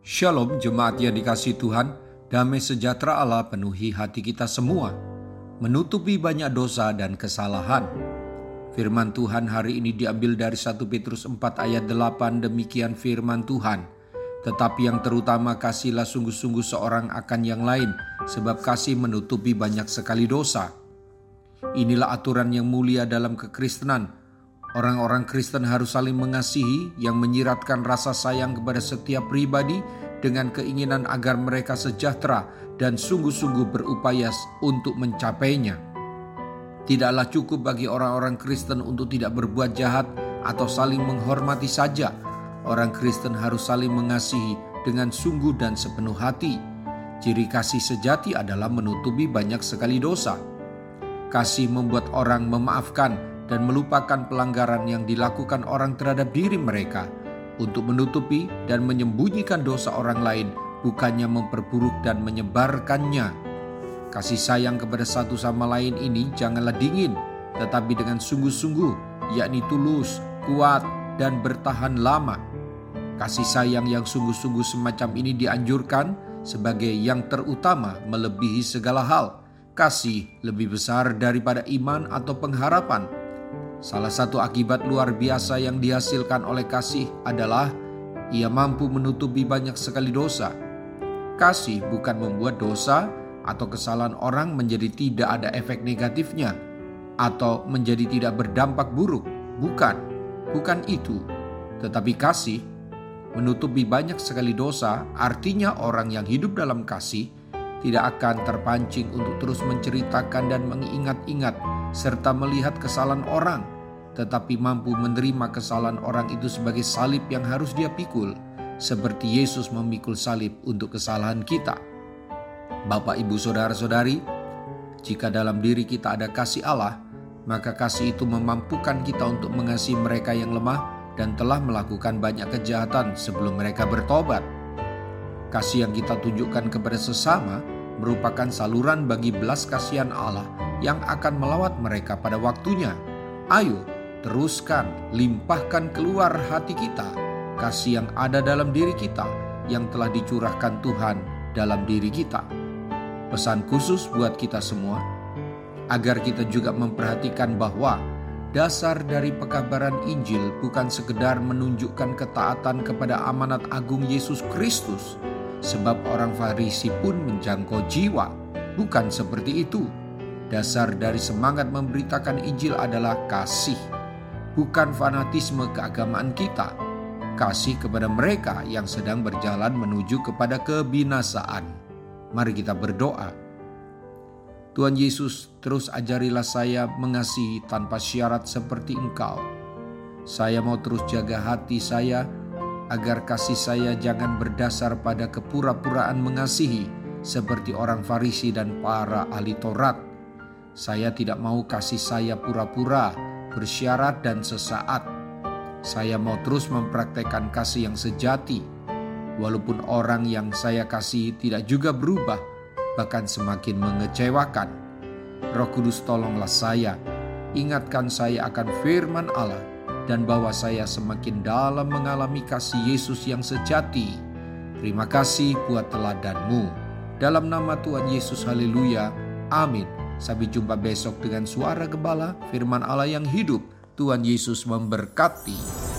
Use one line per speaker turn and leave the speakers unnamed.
Shalom jemaat yang dikasih Tuhan, damai sejahtera Allah penuhi hati kita semua, menutupi banyak dosa dan kesalahan. Firman Tuhan hari ini diambil dari 1 Petrus 4 ayat 8 demikian firman Tuhan. Tetapi yang terutama kasihlah sungguh-sungguh seorang akan yang lain, sebab kasih menutupi banyak sekali dosa. Inilah aturan yang mulia dalam kekristenan. Orang-orang Kristen harus saling mengasihi yang menyiratkan rasa sayang kepada setiap pribadi dengan keinginan agar mereka sejahtera dan sungguh-sungguh berupaya untuk mencapainya. Tidaklah cukup bagi orang-orang Kristen untuk tidak berbuat jahat atau saling menghormati saja. Orang Kristen harus saling mengasihi dengan sungguh dan sepenuh hati. Ciri kasih sejati adalah menutupi banyak sekali dosa. Kasih membuat orang memaafkan dan melupakan pelanggaran yang dilakukan orang terhadap diri mereka untuk menutupi dan menyembunyikan dosa orang lain, bukannya memperburuk dan menyebarkannya. Kasih sayang kepada satu sama lain ini janganlah dingin, tetapi dengan sungguh-sungguh, yakni tulus, kuat, dan bertahan lama. Kasih sayang yang sungguh-sungguh semacam ini dianjurkan sebagai yang terutama melebihi segala hal kasih lebih besar daripada iman atau pengharapan. Salah satu akibat luar biasa yang dihasilkan oleh kasih adalah ia mampu menutupi banyak sekali dosa. Kasih bukan membuat dosa atau kesalahan orang menjadi tidak ada efek negatifnya atau menjadi tidak berdampak buruk. Bukan, bukan itu. Tetapi kasih menutupi banyak sekali dosa, artinya orang yang hidup dalam kasih tidak akan terpancing untuk terus menceritakan dan mengingat-ingat serta melihat kesalahan orang, tetapi mampu menerima kesalahan orang itu sebagai salib yang harus dia pikul, seperti Yesus memikul salib untuk kesalahan kita. Bapak, ibu, saudara-saudari, jika dalam diri kita ada kasih Allah, maka kasih itu memampukan kita untuk mengasihi mereka yang lemah dan telah melakukan banyak kejahatan sebelum mereka bertobat. Kasih yang kita tunjukkan kepada sesama merupakan saluran bagi belas kasihan Allah yang akan melawat mereka pada waktunya. Ayo, teruskan, limpahkan keluar hati kita, kasih yang ada dalam diri kita yang telah dicurahkan Tuhan dalam diri kita. Pesan khusus buat kita semua, agar kita juga memperhatikan bahwa dasar dari pekabaran Injil bukan sekedar menunjukkan ketaatan kepada amanat agung Yesus Kristus, sebab orang Farisi pun menjangkau jiwa. Bukan seperti itu. Dasar dari semangat memberitakan Injil adalah kasih, bukan fanatisme keagamaan kita. Kasih kepada mereka yang sedang berjalan menuju kepada kebinasaan. Mari kita berdoa. Tuhan Yesus, terus ajarilah saya mengasihi tanpa syarat seperti Engkau. Saya mau terus jaga hati saya agar kasih saya jangan berdasar pada kepura-puraan mengasihi seperti orang Farisi dan para ahli Taurat. Saya tidak mau kasih saya pura-pura, bersyarat dan sesaat. Saya mau terus mempraktekkan kasih yang sejati, walaupun orang yang saya kasih tidak juga berubah, bahkan semakin mengecewakan. Roh Kudus tolonglah saya, ingatkan saya akan firman Allah dan bahwa saya semakin dalam mengalami kasih Yesus yang sejati. Terima kasih buat teladanmu. Dalam nama Tuhan Yesus, haleluya. Amin. Sampai jumpa besok dengan suara gembala, firman Allah yang hidup. Tuhan Yesus memberkati.